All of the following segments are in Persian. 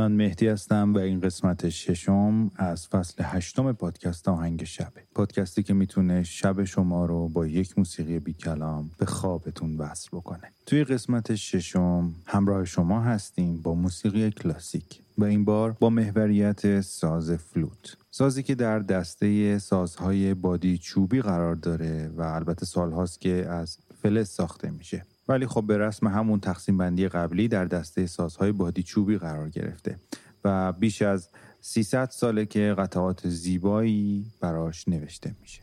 من مهدی هستم و این قسمت ششم از فصل هشتم پادکست آهنگ شبه پادکستی که می‌تونه شب شما رو با یک موسیقی بی کلام به خوابتون وصل بکنه. توی قسمت ششم همراه شما هستیم با موسیقی کلاسیک و این بار با محوریت ساز فلوت. سازی که در دسته سازهای بادی چوبی قرار داره و البته سالهاست که از فلز ساخته میشه. ولی خب به رسم همون تقسیم بندی قبلی در دسته سازهای بادی چوبی قرار گرفته و بیش از 300 ساله که قطعات زیبایی براش نوشته میشه.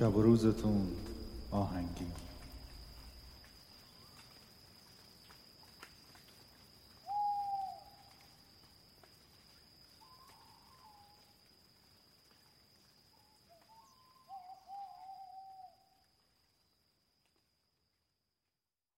شب و روزتون آهنگی.